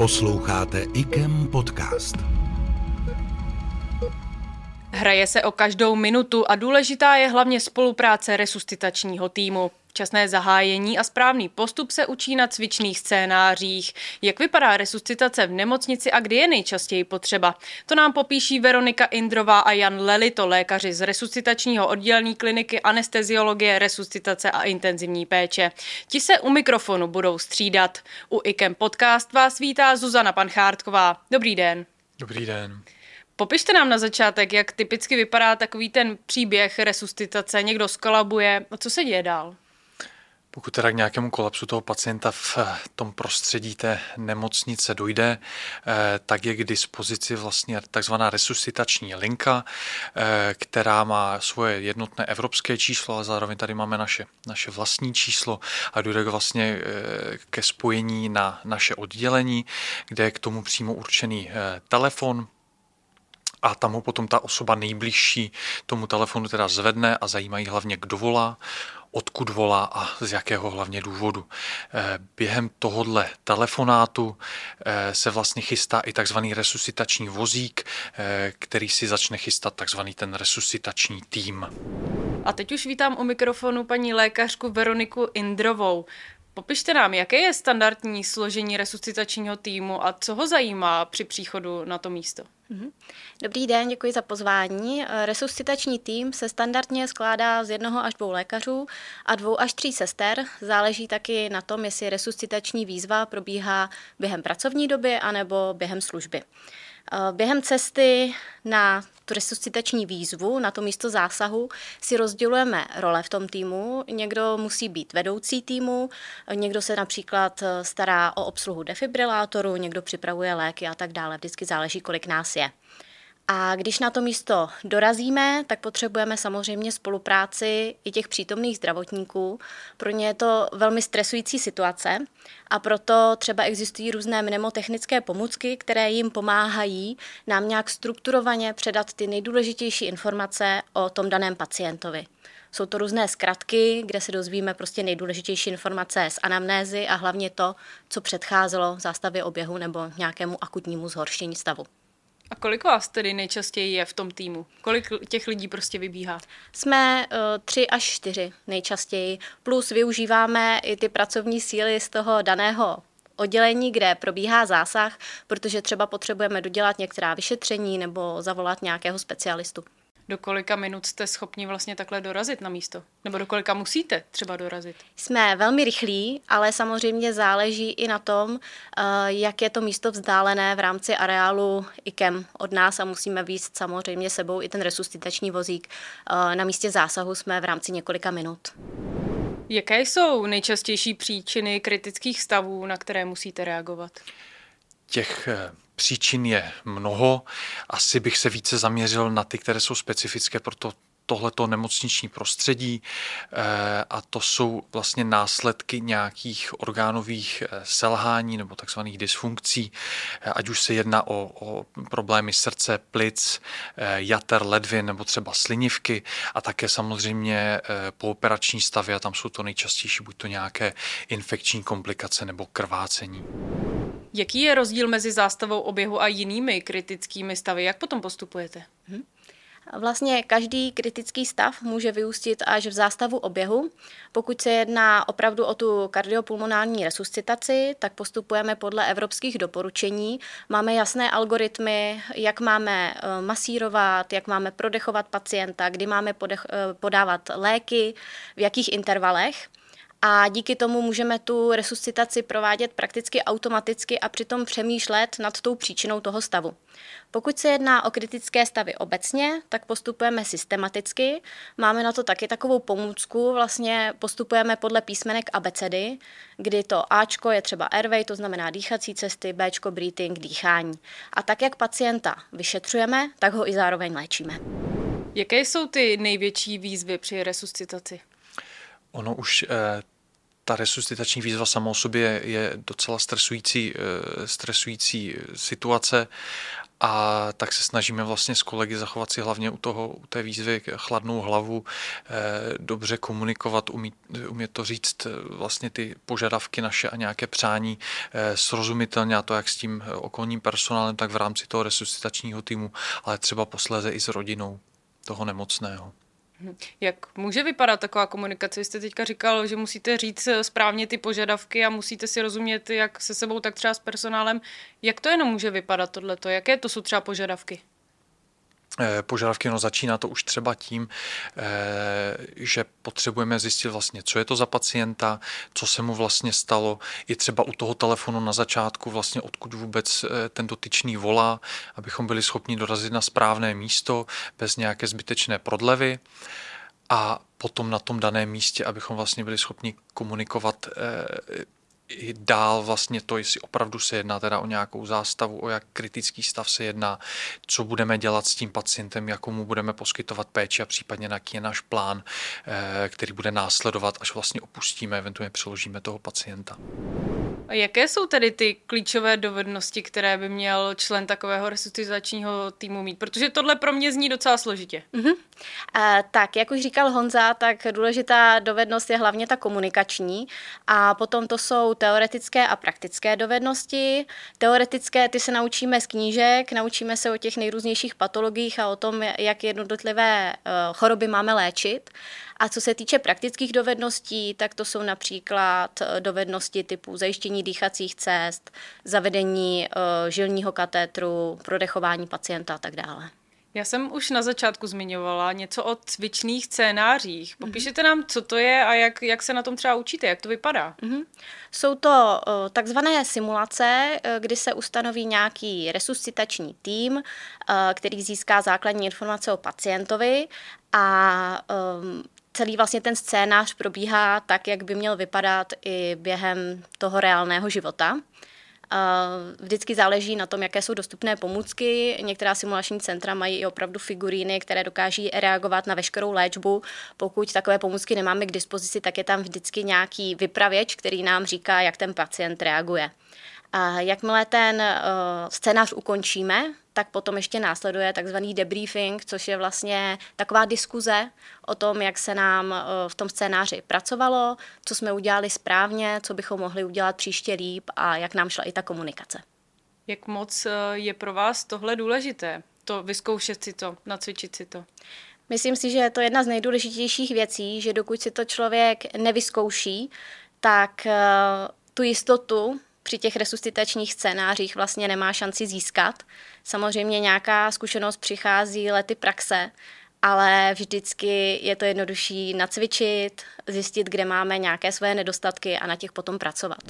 Posloucháte IKEM podcast. Hraje se o každou minutu a důležitá je hlavně spolupráce resuscitačního týmu. Časné zahájení a správný postup se učí na cvičných scénářích. Jak vypadá resuscitace v nemocnici a kdy je nejčastěji potřeba? To nám popíší Veronika Indrová a Jan Lelito, lékaři z resuscitačního oddělení kliniky anesteziologie, resuscitace a intenzivní péče. Ti se u mikrofonu budou střídat. U IKEM podcast vás vítá Zuzana Panchártková. Dobrý den. Dobrý den. Popište nám na začátek, jak typicky vypadá takový ten příběh resuscitace. Někdo skolabuje. A co se děje dál? Pokud teda k nějakému kolapsu toho pacienta v eh, tom prostředí té nemocnice dojde, eh, tak je k dispozici vlastně takzvaná resuscitační linka, eh, která má svoje jednotné evropské číslo, ale zároveň tady máme naše, naše vlastní číslo a dojde vlastně ke spojení na naše oddělení, kde je k tomu přímo určený telefon, a tam ho potom ta osoba nejbližší tomu telefonu teda zvedne a zajímají hlavně, kdo volá, odkud volá a z jakého hlavně důvodu. Eh, během tohohle telefonátu eh, se vlastně chystá i takzvaný resuscitační vozík, eh, který si začne chystat takzvaný ten resuscitační tým. A teď už vítám u mikrofonu paní lékařku Veroniku Indrovou. Popište nám, jaké je standardní složení resuscitačního týmu a co ho zajímá při příchodu na to místo? Mhm. Dobrý den, děkuji za pozvání. Resuscitační tým se standardně skládá z jednoho až dvou lékařů a dvou až tří sester. Záleží taky na tom, jestli resuscitační výzva probíhá během pracovní doby anebo během služby. Eh, během cesty na tu resuscitační výzvu, na to místo zásahu, si rozdělujeme role v tom týmu. Někdo musí být vedoucí týmu, někdo se například eh, stará o obsluhu defibrilátoru, někdo připravuje léky a tak dále. Vždycky záleží, kolik nás je. A když na to místo dorazíme, tak potřebujeme samozřejmě spolupráci i těch přítomných zdravotníků. Pro ně je to velmi stresující situace a proto třeba existují různé mnemotechnické pomůcky, které jim pomáhají nám nějak strukturovaně předat ty nejdůležitější informace o tom daném pacientovi. Jsou to různé zkratky, kde se dozvíme prostě nejdůležitější informace z anamnézy a hlavně to, co předcházelo zástavě oběhu nebo nějakému akutnímu zhoršení stavu. A kolik vás tedy nejčastěji je v tom týmu? Kolik těch lidí prostě vybíhá? Jsme uh, tři až čtyři nejčastěji, plus využíváme i ty pracovní síly z toho daného oddělení, kde probíhá zásah, protože třeba potřebujeme dodělat některá vyšetření nebo zavolat nějakého specialistu do kolika minut jste schopni vlastně takhle dorazit na místo? Nebo do kolika musíte třeba dorazit? Jsme velmi rychlí, ale samozřejmě záleží i na tom, eh, jak je to místo vzdálené v rámci areálu IKEM od nás a musíme víc samozřejmě sebou i ten resuscitační vozík. Eh, na místě zásahu jsme v rámci několika minut. Jaké jsou nejčastější příčiny kritických stavů, na které musíte reagovat? Těch eh, Příčin je mnoho. Asi bych se více zaměřil na ty, které jsou specifické pro to tohleto nemocniční prostředí eh, a to jsou vlastně následky nějakých orgánových eh, selhání nebo takzvaných dysfunkcí, eh, ať už se jedná o, o problémy srdce, plic, jater, ledvin nebo třeba slinivky a také samozřejmě pooperační stavy a tam jsou to nejčastější buď to nějaké infekční komplikace nebo krvácení. Jaký je rozdíl mezi zástavou oběhu a jinými kritickými stavy? Jak potom postupujete? Hmm. Vlastně každý kritický stav může vyústit až v zástavu oběhu. Pokud se jedná opravdu o tu kardiopulmonální resuscitaci, tak postupujeme podle evropských doporučení. Máme jasné algoritmy, jak máme eh, masírovat, jak máme prodechovat pacienta, kdy máme podech, eh, podávat léky, v jakých intervalech a díky tomu můžeme tu resuscitaci provádět prakticky automaticky a přitom přemýšlet nad tou příčinou toho stavu. Pokud se jedná o kritické stavy obecně, tak postupujeme systematicky. Máme na to taky takovou pomůcku, vlastně postupujeme podle písmenek abecedy, kdy to Ačko je třeba airway, to znamená dýchací cesty, Bčko breathing, dýchání. A tak, jak pacienta vyšetřujeme, tak ho i zároveň léčíme. Jaké jsou ty největší výzvy při resuscitaci? Ono už eh, ta resuscitační výzva sama o sobě je docela stresující, stresující situace a tak se snažíme vlastně s kolegy zachovat si hlavně u, toho, u té výzvy chladnou hlavu, eh, dobře komunikovat, umít, umět to říct eh, vlastně ty požadavky naše a nějaké přání eh, srozumitelně a to jak s tím okolním personálem, tak v rámci toho resuscitačního týmu, ale třeba posléze i s rodinou toho nemocného. Jak může vypadat taková komunikace? Vy jste teďka říkal, že musíte říct správně ty požadavky a musíte si rozumět jak se sebou, tak třeba s personálem. Jak to jenom může vypadat tohleto? Jaké to jsou třeba požadavky? Eh, požadavky, no začíná to už třeba tím, eh, že potřebujeme zjistit vlastně, co je to za pacienta, co se mu vlastně stalo, i třeba u toho telefonu na začátku vlastně odkud vůbec eh, ten dotyčný volá, abychom byli schopni dorazit na správné místo bez nějaké zbytečné prodlevy. A potom na tom daném místě, abychom vlastně byli schopni komunikovat i dál vlastně to, jestli opravdu se jedná teda o nějakou zástavu, o jak kritický stav se jedná, co budeme dělat s tím pacientem, jakou mu budeme poskytovat péči a případně jaký je náš plán, eh, který bude následovat, až vlastně opustíme, eventuálně přeložíme toho pacienta. A jaké jsou tedy ty klíčové dovednosti, které by měl člen takového resuscitačního týmu mít? Protože tohle pro mě zní docela složitě. Mm-hmm. Uh, tak, jak už říkal Honza, tak důležitá dovednost je hlavně ta komunikační a potom to jsou teoretické a praktické dovednosti. Teoretické ty se naučíme z knížek, naučíme se o těch nejrůznějších patologiích a o tom, jak jednotlivé uh, choroby máme léčit. A co se týče praktických dovedností, tak to jsou například eh, dovednosti typu zajištění dýchacích cest, zavedení uh, žilního katétru, prodechování pacienta a tak dále. Já jsem už na začátku zmiňovala něco o cvičných scénářích. Mhm. Popíšete nám, co to je a jak, jak se na tom třeba učíte, jak to vypadá? Mm-hmm. Jsou to uh, takzvané simulace, uh, kdy se ustanoví nějaký resuscitační tým, uh, který získá základní informace o pacientovi a um, celý vlastně ten scénář probíhá tak, jak by měl vypadat i během toho reálného života. Vždycky záleží na tom, jaké jsou dostupné pomůcky. Některá simulační centra mají i opravdu figuríny, které dokáží reagovat na veškerou léčbu. Pokud takové pomůcky nemáme k dispozici, tak je tam vždycky nějaký vypravěč, který nám říká, jak ten pacient reaguje. A jakmile ten uh, scénář ukončíme, tak potom ještě následuje takzvaný debriefing, což je vlastně taková diskuze o tom, jak se nám uh, v tom scénáři pracovalo, co jsme udělali správně, co bychom mohli udělat příště líp a jak nám šla i ta komunikace. Jak moc uh, je pro vás tohle důležité? To vyzkoušet si to, nacvičit si to? Myslím si, že je to jedna z nejdůležitějších věcí, že dokud si to člověk nevyzkouší, tak tu jistotu při těch resuscitačních scénářích vlastně nemá šanci získat. Samozřejmě nějaká zkušenost přichází lety praxe, ale vždycky je to jednodušší nacvičit, zjistit, kde máme nějaké své nedostatky a na těch potom pracovat.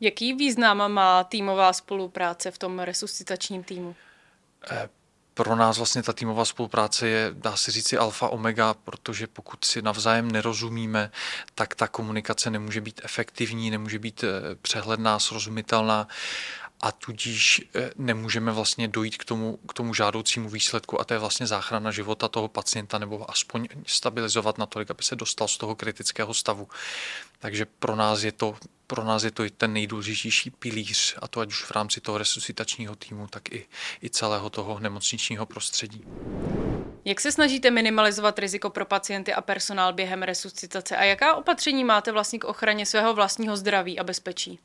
Jaký význam má týmová spolupráce v tom resuscitačním týmu? Pro nás vlastně ta týmová spolupráce je, dá se říci, alfa omega, protože pokud si navzájem nerozumíme, tak ta komunikace nemůže být efektivní, nemůže být eh, přehledná, srozumitelná a tudíž eh, nemůžeme vlastně dojít k tomu, k tomu žádoucímu výsledku a to je vlastně záchrana života toho pacienta nebo aspoň stabilizovat natolik, aby se dostal z toho kritického stavu. Takže pro nás je to, pro nás je to i ten nejdůležitější pilíř a to ať už v rámci toho resuscitačního týmu, tak i, i celého toho nemocničního prostředí. Jak se snažíte minimalizovat riziko pro pacienty a personál během resuscitace a jaká opatření máte vlastně k ochraně svého vlastního zdraví a bezpečí?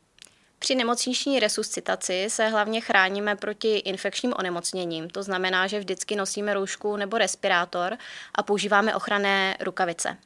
Při nemocniční resuscitaci se hlavně chráníme proti infekčním onemocněním. To znamená, že vždycky nosíme roušku nebo respirátor a používáme ochranné rukavice.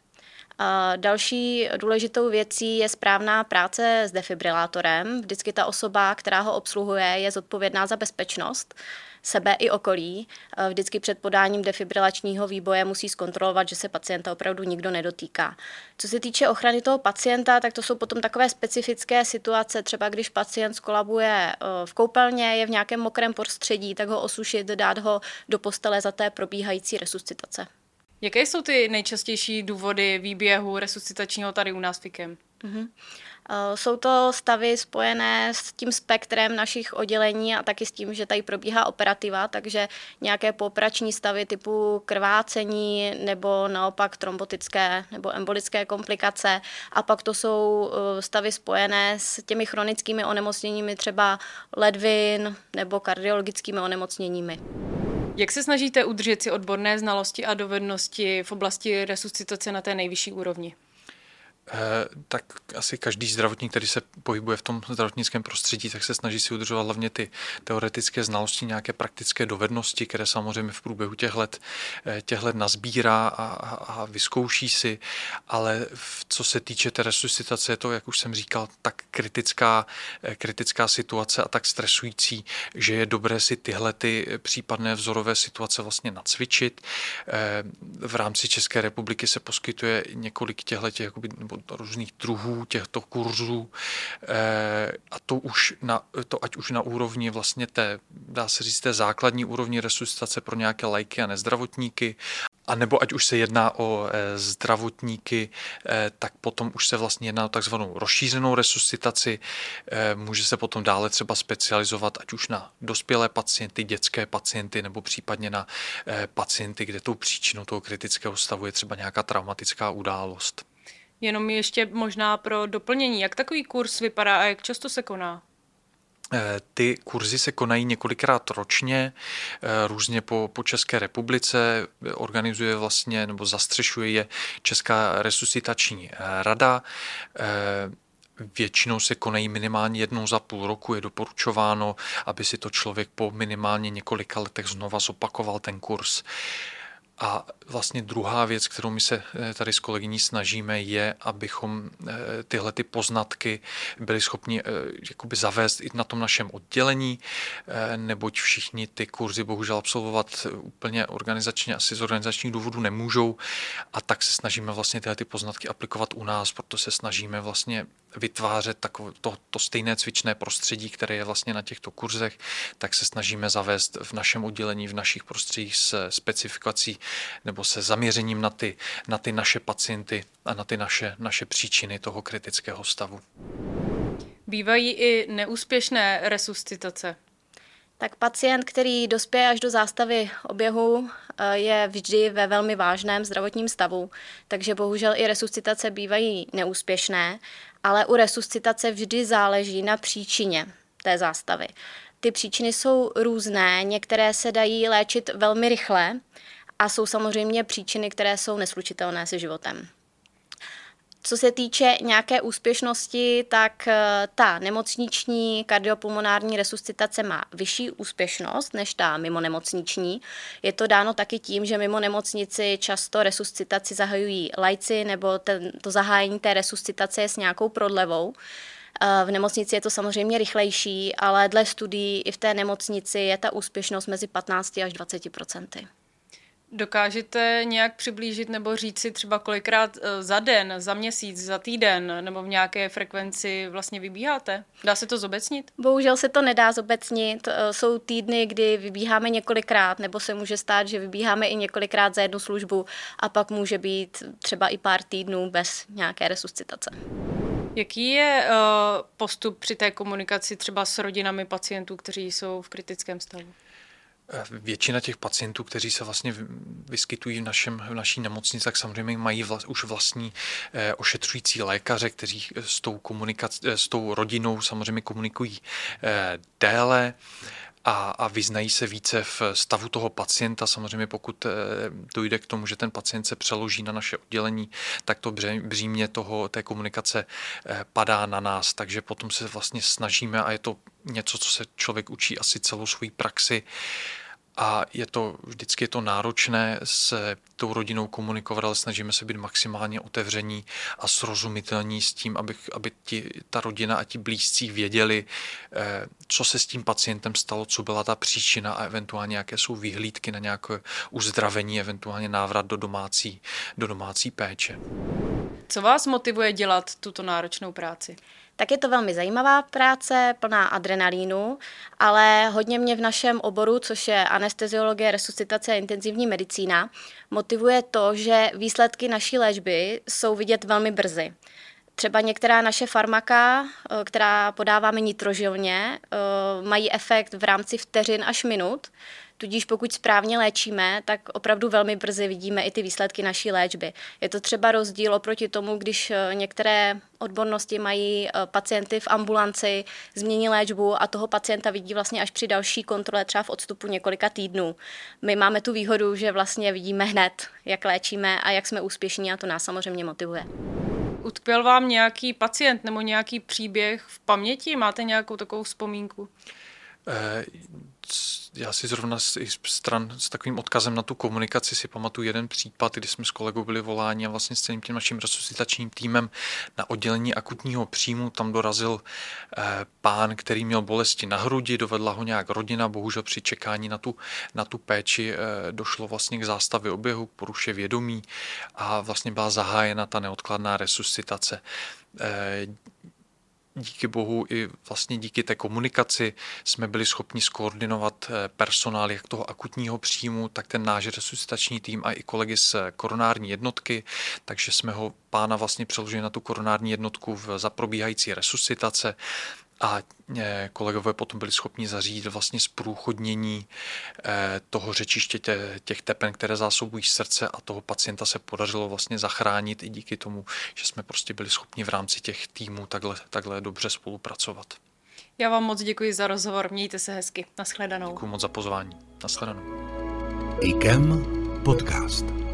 Další důležitou věcí je správná práce s defibrilátorem. Vždycky ta osoba, která ho obsluhuje, je zodpovědná za bezpečnost sebe i okolí. Vždycky před podáním defibrilačního výboje musí zkontrolovat, že se pacienta opravdu nikdo nedotýká. Co se týče ochrany toho pacienta, tak to jsou potom takové specifické situace, třeba když pacient skolabuje v koupelně, je v nějakém mokrém prostředí, tak ho osušit, dát ho do postele za té probíhající resuscitace. Jaké jsou ty nejčastější důvody výběhu resuscitačního tady u nás FIKem? Mm-hmm. Jsou to stavy spojené s tím spektrem našich oddělení a taky s tím, že tady probíhá operativa, takže nějaké pooperační stavy typu krvácení nebo naopak trombotické nebo embolické komplikace. A pak to jsou eh, stavy spojené s těmi chronickými onemocněními, třeba ledvin nebo kardiologickými onemocněními. Jak se snažíte udržet si odborné znalosti a dovednosti v oblasti resuscitace na té nejvyšší úrovni? Eh, tak asi každý zdravotník, který se pohybuje v tom zdravotnickém prostředí, tak se snaží si udržovat hlavně ty teoretické znalosti, nějaké praktické dovednosti, které samozřejmě v průběhu těch let, eh, těch let nazbírá a, a vyzkouší si, ale co se týče té resuscitace, je to, jak už jsem říkal, tak kritická, eh, kritická situace a tak stresující, že je dobré si tyhle ty případné vzorové situace vlastně nacvičit. V rámci České republiky se poskytuje několik těchto, jakoby, nebo různých druhů těchto kurzů eh, a to už na, to ať už na úrovni vlastně té, dá se říct, té základní úrovni resuscitace pro nějaké lajky a nezdravotníky, a nebo ať už se jedná o e, zdravotníky, e, tak potom už se vlastně jedná o takzvanou rozšířenou resuscitaci. Může se potom dále třeba specializovat ať už na dospělé pacienty, dětské pacienty nebo případně na pacienty, kde tou příčinou toho kritického stavu je třeba nějaká traumatická událost. Jenom ještě možná pro doplnění, jak takový kurz vypadá a jak často se koná? Eh, ty kurzy se konají několikrát ročně, eh, různě po, po České republice, organizuje vlastně nebo zastřešuje je Česká resuscitační eh, rada. Většinou se konají minimálně jednou za půl roku. Je doporučováno, aby si to člověk po minimálně několika letech znova zopakoval ten kurz. A vlastně druhá věc, kterou my se eh, tady s kolegyní snažíme, je, abychom eh, tyhle ty poznatky byli schopni eh, jakoby zavést i na tom našem oddělení, neboť všichni ty kurzy bohužel absolvovat úplně organizačně, asi z organizačních důvodů nemůžou. A tak se snažíme vlastně tyhle ty poznatky aplikovat u nás, proto se snažíme vlastně vytvářet takové to, to stejné cvičné prostředí, které je vlastně na těchto kurzech, tak se snažíme zavést v našem oddělení, v našich prostředích s specifikací nebo se zaměřením na ty, na ty naše pacienty a na ty naše, naše příčiny toho kritického stavu. Bývají i neúspěšné resuscitace. Tak pacient, který dospěje až do zástavy oběhu, eh, je vždy ve velmi vážném zdravotním stavu, takže bohužel i resuscitace bývají neúspěšné, ale u resuscitace vždy záleží na příčině té zástavy. Ty příčiny jsou různé, některé se dají léčit velmi rychle a jsou samozřejmě příčiny, které jsou neslučitelné se životem. Co se týče nějaké úspěšnosti, tak eh, ta nemocniční kardiopulmonární resuscitace má vyšší úspěšnost než ta mimo nemocniční. Je to dáno taky tím, že mimo nemocnici často resuscitaci zahajují lajci nebo ten, to zahájení té resuscitace je s nějakou prodlevou. Eh, v nemocnici je to samozřejmě rychlejší, ale dle studií i v té nemocnici je ta úspěšnost mezi 15 až 20 procenty. Dokážete nějak přiblížit nebo říct si třeba kolikrát eh, za den, za měsíc, za týden nebo v nějaké frekvenci vlastně vybíháte? Dá se to zobecnit? Bohužel se to nedá zobecnit. Eh, jsou týdny, kdy vybíháme několikrát, nebo se může stát, že vybíháme i několikrát za jednu službu a pak může být třeba i pár týdnů bez nějaké resuscitace. Jaký je uh, postup při té komunikaci třeba s rodinami pacientů, kteří jsou v kritickém stavu? Většina těch pacientů, kteří se vlastně vyskytují v, našem, v naší nemocnici, tak samozřejmě mají vla, už vlastní eh, ošetřující lékaře, kteří s tou, komunikac, eh, s tou rodinou samozřejmě komunikují eh, déle a, a vyznají se více v stavu toho pacienta. Samozřejmě pokud eh, dojde k tomu, že ten pacient se přeloží na naše oddělení, tak to břímě toho, té komunikace eh, padá na nás. Takže potom se vlastně snažíme a je to něco, co se člověk učí asi celou svou praxi a je to vždycky je to náročné s tou rodinou komunikovat, ale snažíme se být maximálně otevření a srozumitelní s tím, aby, aby ti, ta rodina a ti blízcí věděli, eh, co se s tím pacientem stalo, co byla ta příčina a eventuálně jaké jsou vyhlídky na nějaké uzdravení, eventuálně návrat do domácí, do domácí péče. Co vás motivuje dělat tuto náročnou práci? Tak je to velmi zajímavá práce, plná adrenalínu, ale hodně mě v našem oboru, což je anesteziologie, resuscitace a intenzivní medicína, motivuje to, že výsledky naší léčby jsou vidět velmi brzy. Třeba některá naše farmaka, eh, která podáváme nitrožilně, eh, mají efekt v rámci vteřin až minut, Tudíž pokud správně léčíme, tak opravdu velmi brzy vidíme i ty výsledky naší léčby. Je to třeba rozdíl oproti tomu, když eh, některé odbornosti mají pacienty v ambulanci, změní léčbu a toho pacienta vidí vlastně až při další kontrole třeba v odstupu několika týdnů. My máme tu výhodu, že vlastně vidíme hned, jak léčíme a jak jsme úspěšní a to nás samozřejmě motivuje. Utkvěl vám nějaký pacient nebo nějaký příběh v paměti? Máte nějakou takovou vzpomínku? Eh, já si zrovna z, stran s takovým odkazem na tu komunikaci si pamatuju jeden případ, kdy jsme s kolegou byli voláni a vlastně s celým tím naším resuscitačním týmem na oddělení akutního příjmu. Tam dorazil eh, pán, který měl bolesti na hrudi, dovedla ho nějak rodina, bohužel při čekání na tu, na tu péči eh, došlo vlastně k zástavě oběhu, k poruše vědomí a vlastně byla zahájena ta neodkladná resuscitace díky bohu i vlastně díky té komunikaci jsme byli schopni skoordinovat eh, personál jak toho akutního příjmu, tak ten náš resuscitační tým a i kolegy z koronární jednotky, takže jsme ho pána vlastně přeložili na tu koronární jednotku v zaprobíhající resuscitace a e, kolegové potom byli schopni zařídit vlastně zprůchodnění e, toho řečiště těch tepen, které zásobují srdce a toho pacienta se podařilo vlastně zachránit i díky tomu, že jsme prostě byli schopni v rámci těch týmů takhle, takhle dobře spolupracovat. Já vám moc děkuji za rozhovor, mějte se hezky. Naschledanou. Děkuji moc za pozvání. Naschledanou. IKEM podcast.